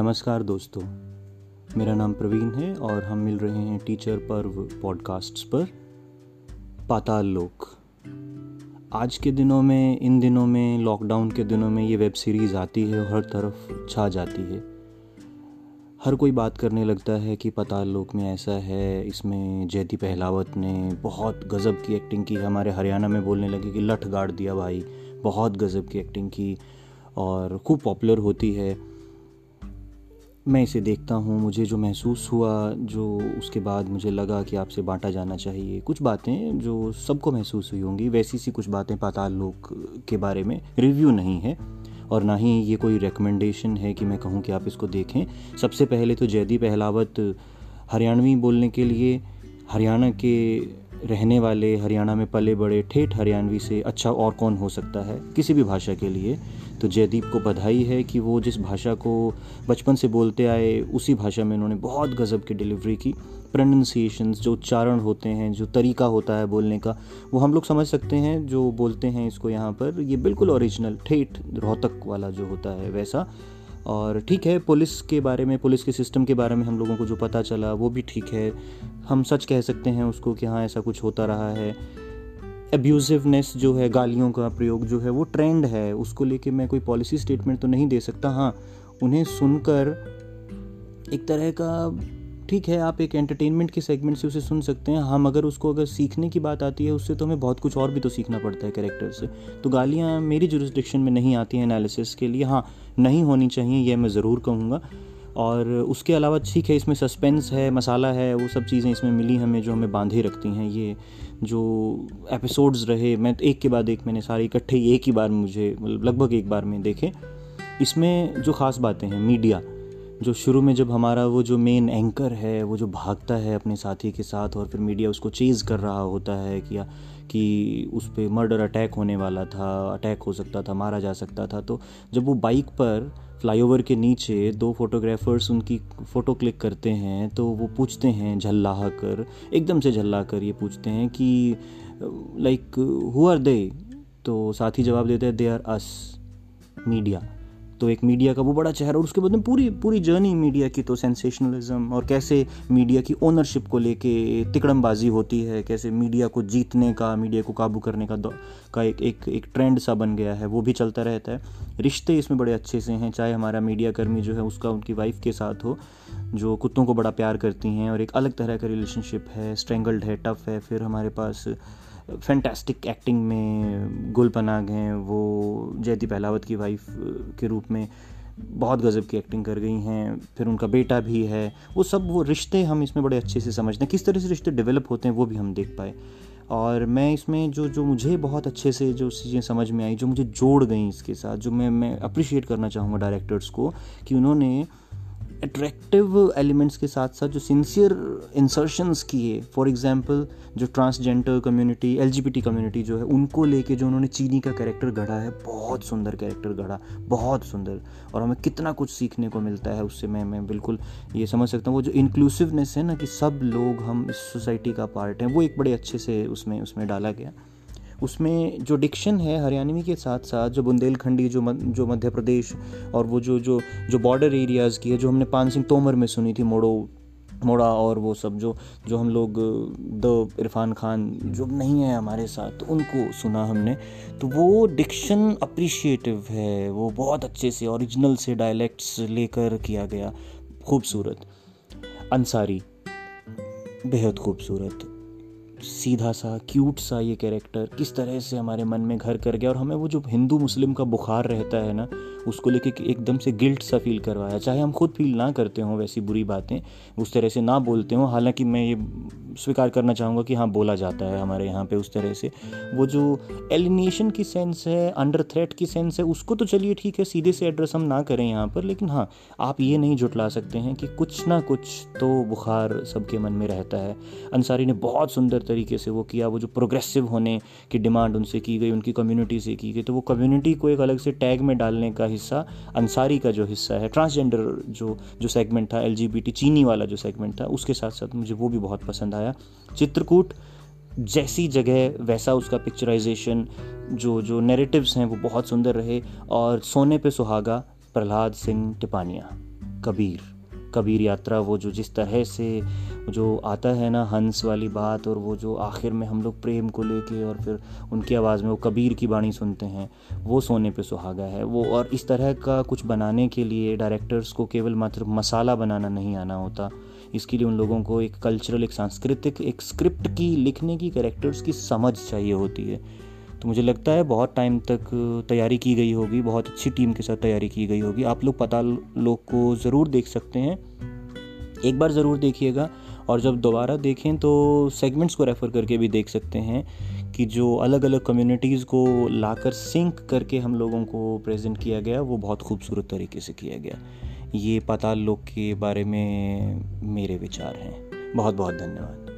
नमस्कार दोस्तों। मेरा नाम प्रवीण है और हम मिल रहे हैं टीचर पर्व पॉडकास्ट्स पर, पाताल लोक। आज के दिनों में, इन दिनों में, लॉकडाउन के दिनों में ये वेब सीरीज़ आती है और हर तरफ़ छा जाती है। हर कोई बात करने लगता है कि पाताल लोक में ऐसा है, इसमें जयती पहलावत ने बहुत गज़ब की एक्टिंग की हमारे हरियाणा में बोलने लगे कि लठ गाड़ दिया भाई, बहुत गज़ब की एक्टिंग की और खूब पॉपुलर होती है। मैं इसे देखता हूँ, मुझे जो महसूस हुआ, जो उसके बाद मुझे लगा कि आपसे बांटा जाना चाहिए। कुछ बातें जो सबको महसूस हुई होंगी, वैसी सी कुछ बातें पाताल लोक के बारे में रिव्यू नहीं है। और ना ही ये कोई रिकमेंडेशन है कि मैं कहूँ कि आप इसको देखें। सबसे पहले तो जयदी पहलावत, हरियाणवी बोलने के लिए, हरियाणा के रहने वाले, हरियाणा में पले बड़े, ठेठ हरियाणवी से अच्छा और कौन हो सकता है? किसी भी भाषा के लिए। तो जयदीप को बधाई है कि वो जिस भाषा को बचपन से बोलते आए, उसी भाषा में उन्होंने बहुत गज़ब की डिलीवरी की। प्रोनाउंसिएशंस जो उच्चारण होते हैं, जो तरीका होता है बोलने का, वो हम लोग समझ सकते हैं, जो बोलते हैं इसको यहाँ पर। ये बिल्कुल ओरिजिनल ठेठ, रोहतक वाला जो होता है वैसा। और ठीक है, पुलिस के बारे में, पुलिस के सिस्टम के बारे में हम लोगों को जो पता चला, वो भी ठीक है। हम सच कह सकते हैं उसको कि हाँ ऐसा कुछ होता रहा है। एब्यूजिवनेस जो है, गालियों का प्रयोग जो है, वो ट्रेंड है। उसको लेके मैं कोई पॉलिसी स्टेटमेंट तो नहीं दे सकता। हाँ उन्हें सुनकर एक तरह का, ठीक है, आप एक एंटरटेनमेंट के सेगमेंट से उसे सुन सकते हैं। हम अगर उसको अगर सीखने की बात आती है, उससे तो हमें बहुत कुछ और भी तो सीखना पड़ता है कैरेक्टर से। तो गालियाँ मेरी जुरिस्डिक्शन में नहीं आती हैं एनालिसिस के लिए। हाँ नहीं होनी चाहिए, यह मैं ज़रूर कहूँगा। और उसके अलावा ठीक है, इसमें सस्पेंस है, मसाला है, वो सब चीज़ें इसमें मिली हमें, जो हमें बांधे रखती हैं। ये जो एपिसोड्स रहे, मैं एक के बाद एक, मैंने सारे इकट्ठे एक ही बार मुझे मतलब लगभग एक बार में देखे। इसमें जो ख़ास बातें हैं मीडिया जो शुरू में जब हमारा वो जो मेन एंकर है, वो जो भागता है अपने साथी के साथ और फिर मीडिया उसको चेज़ कर रहा होता है कि कि उस पर मर्डर अटैक होने वाला था अटैक हो सकता था, मारा जा सकता था तो जब वो बाइक पर फ्लाईओवर के नीचे दो फोटोग्राफर्स उनकी फ़ोटो क्लिक करते हैं तो वो पूछते हैं झल्ला कर एकदम से झल्ला कर ये पूछते हैं कि लाइक हु आर दे तो साथी जवाब देते हैं दे आर अस मीडिया तो एक मीडिया का वो बड़ा चेहरा और उसके बाद में पूरी पूरी जर्नी मीडिया की तो सेंसेशनलिज्म और कैसे मीडिया की ओनरशिप को लेके तिकड़मबाजी होती है, कैसे मीडिया को जीतने का मीडिया को काबू करने का का एक एक एक ट्रेंड सा बन गया है, वो भी चलता रहता है। रिश्ते इसमें बड़े अच्छे से हैं, चाहे हमारा मीडिया कर्मी जो है उसका, उनकी वाइफ के साथ हो, जो कुत्तों को बड़ा प्यार करती हैं और एक अलग तरह का रिलेशनशिप है स्ट्रेंगल्ड है टफ है, फिर हमारे पास फैंटास्टिक एक्टिंग में गुल पनाग हैं, वो जयती पहलावत की वाइफ के रूप में बहुत गज़ब की एक्टिंग कर गई हैं, फिर उनका बेटा भी है, वो सब वो रिश्ते हम इसमें बड़े अच्छे से समझते हैं, किस तरह से रिश्ते डेवलप होते हैं वो भी हम देख पाए। और मैं इसमें जो जो मुझे बहुत अच्छे से जो चीज़ें समझ में आई, जो मुझे जोड़ गई इसके साथ, जो मैं मैं अप्रिशिएट करना चाहूँगा डायरेक्टर्स को, कि उन्होंने अट्रैक्टिव एलिमेंट्स के साथ साथ जो सिंसियर इंसर्शंस किए फॉर एग्जांपल जो ट्रांसजेंडर कम्युनिटी एल कम्युनिटी जो है, उनको लेके जो उन्होंने चीनी का कैरेक्टर गढ़ा है, बहुत सुंदर कैरेक्टर गढ़ा, बहुत सुंदर। और हमें कितना कुछ सीखने को मिलता है उससे मैं मैं बिल्कुल ये समझ सकता हूँ। वो जो इंक्लूसिवनेस है ना कि सब लोग हम इस सोसाइटी का पार्ट हैं, वो एक बड़े अच्छे से उसमें उसमें डाला गया। उसमें जो डिक्शन है हरियाणवी के साथ साथ जो बुंदेलखंडी जो मध, जो मध्य प्रदेश और वो जो जो जो बॉर्डर एरियाज़ की है जो हमने पान सिंह तोमर में सुनी थी मोड़ो मोड़ा और वो सब जो जो हम लोग द इरफान खान जो नहीं है हमारे साथ तो उनको सुना हमने। तो वो डिक्शन अप्रिशिएटिव है वो बहुत अच्छे से ओरिजिनल से डायलैक्ट्स लेकर किया गया खूबसूरत। अंसारी बेहद खूबसूरत। सीधा सा क्यूट सा ये कैरेक्टर किस तरह से हमारे मन में घर कर गया और हमें वो जो हिंदू मुस्लिम का बुखार रहता है ना, उसको लेके एकदम से गिल्ट सा फील करवाया। चाहे हम खुद फील ना करते हों वैसी बुरी बातें, उस तरह से ना बोलते हों, हालाँकि मैं ये स्वीकार करना चाहूँगा कि हाँ बोला जाता है हमारे यहाँ पे उस तरह से। वो जो एलिनेशन की सेंस है, अंडर थ्रेट की सेंस है, उसको तो चलिए ठीक है, सीधे से एड्रेस हम ना करें यहाँ पर, लेकिन हाँ आप ये नहीं जुटला सकते हैं कि कुछ ना कुछ तो बुखार सबके मन में रहता है। अंसारी ने बहुत सुंदर तरीके से वो किया, वो जो प्रोग्रेसिव होने की डिमांड उनसे की गई, उनकी कम्युनिटी से की गई तो वो कम्युनिटी को एक अलग से टैग में डालने का हिस्सा, अंसारी का जो हिस्सा है, ट्रांसजेंडर जो जो सेगमेंट था, एलजीबीटी चीनी वाला जो सेगमेंट था, उसके साथ साथ मुझे वो भी बहुत पसंद आया। चित्रकूट जैसी जगह, वैसा उसका पिक्चराइजेशन जो जो नेरेटिव्स हैं वो बहुत सुंदर रहे। और सोने पे सुहागा, प्रहलाद सिंह टिपानिया। कबीर कबीर यात्रा, वो जो जिस तरह से जो आता है ना हंस वाली बात और वो जो आखिर में हम लोग प्रेम को लेके और फिर उनकी आवाज़ में वो कबीर की बाणी सुनते हैं, वो सोने पे सुहागा है। वो और इस तरह का कुछ बनाने के लिए डायरेक्टर्स को केवल मात्र मसाला बनाना नहीं आना होता। इसके लिए उन लोगों को एक कल्चरल एक सांस्कृतिक, एक स्क्रिप्ट की लिखने की कैरेक्टर्स की समझ चाहिए होती है। तो मुझे लगता है बहुत टाइम तक तैयारी की गई होगी, बहुत अच्छी टीम के साथ तैयारी की गई होगी। आप लोग पता लोग को ज़रूर देख सकते हैं। एक बार ज़रूर देखिएगा और जब दोबारा देखें तो सेगमेंट्स को रेफ़र करके भी देख सकते हैं कि जो अलग अलग कम्युनिटीज़ को लाकर सिंक करके हम लोगों को प्रेजेंट किया गया, वो बहुत खूबसूरत तरीके से किया गया। ये पाताल लोक के बारे में मेरे विचार हैं। बहुत बहुत धन्यवाद।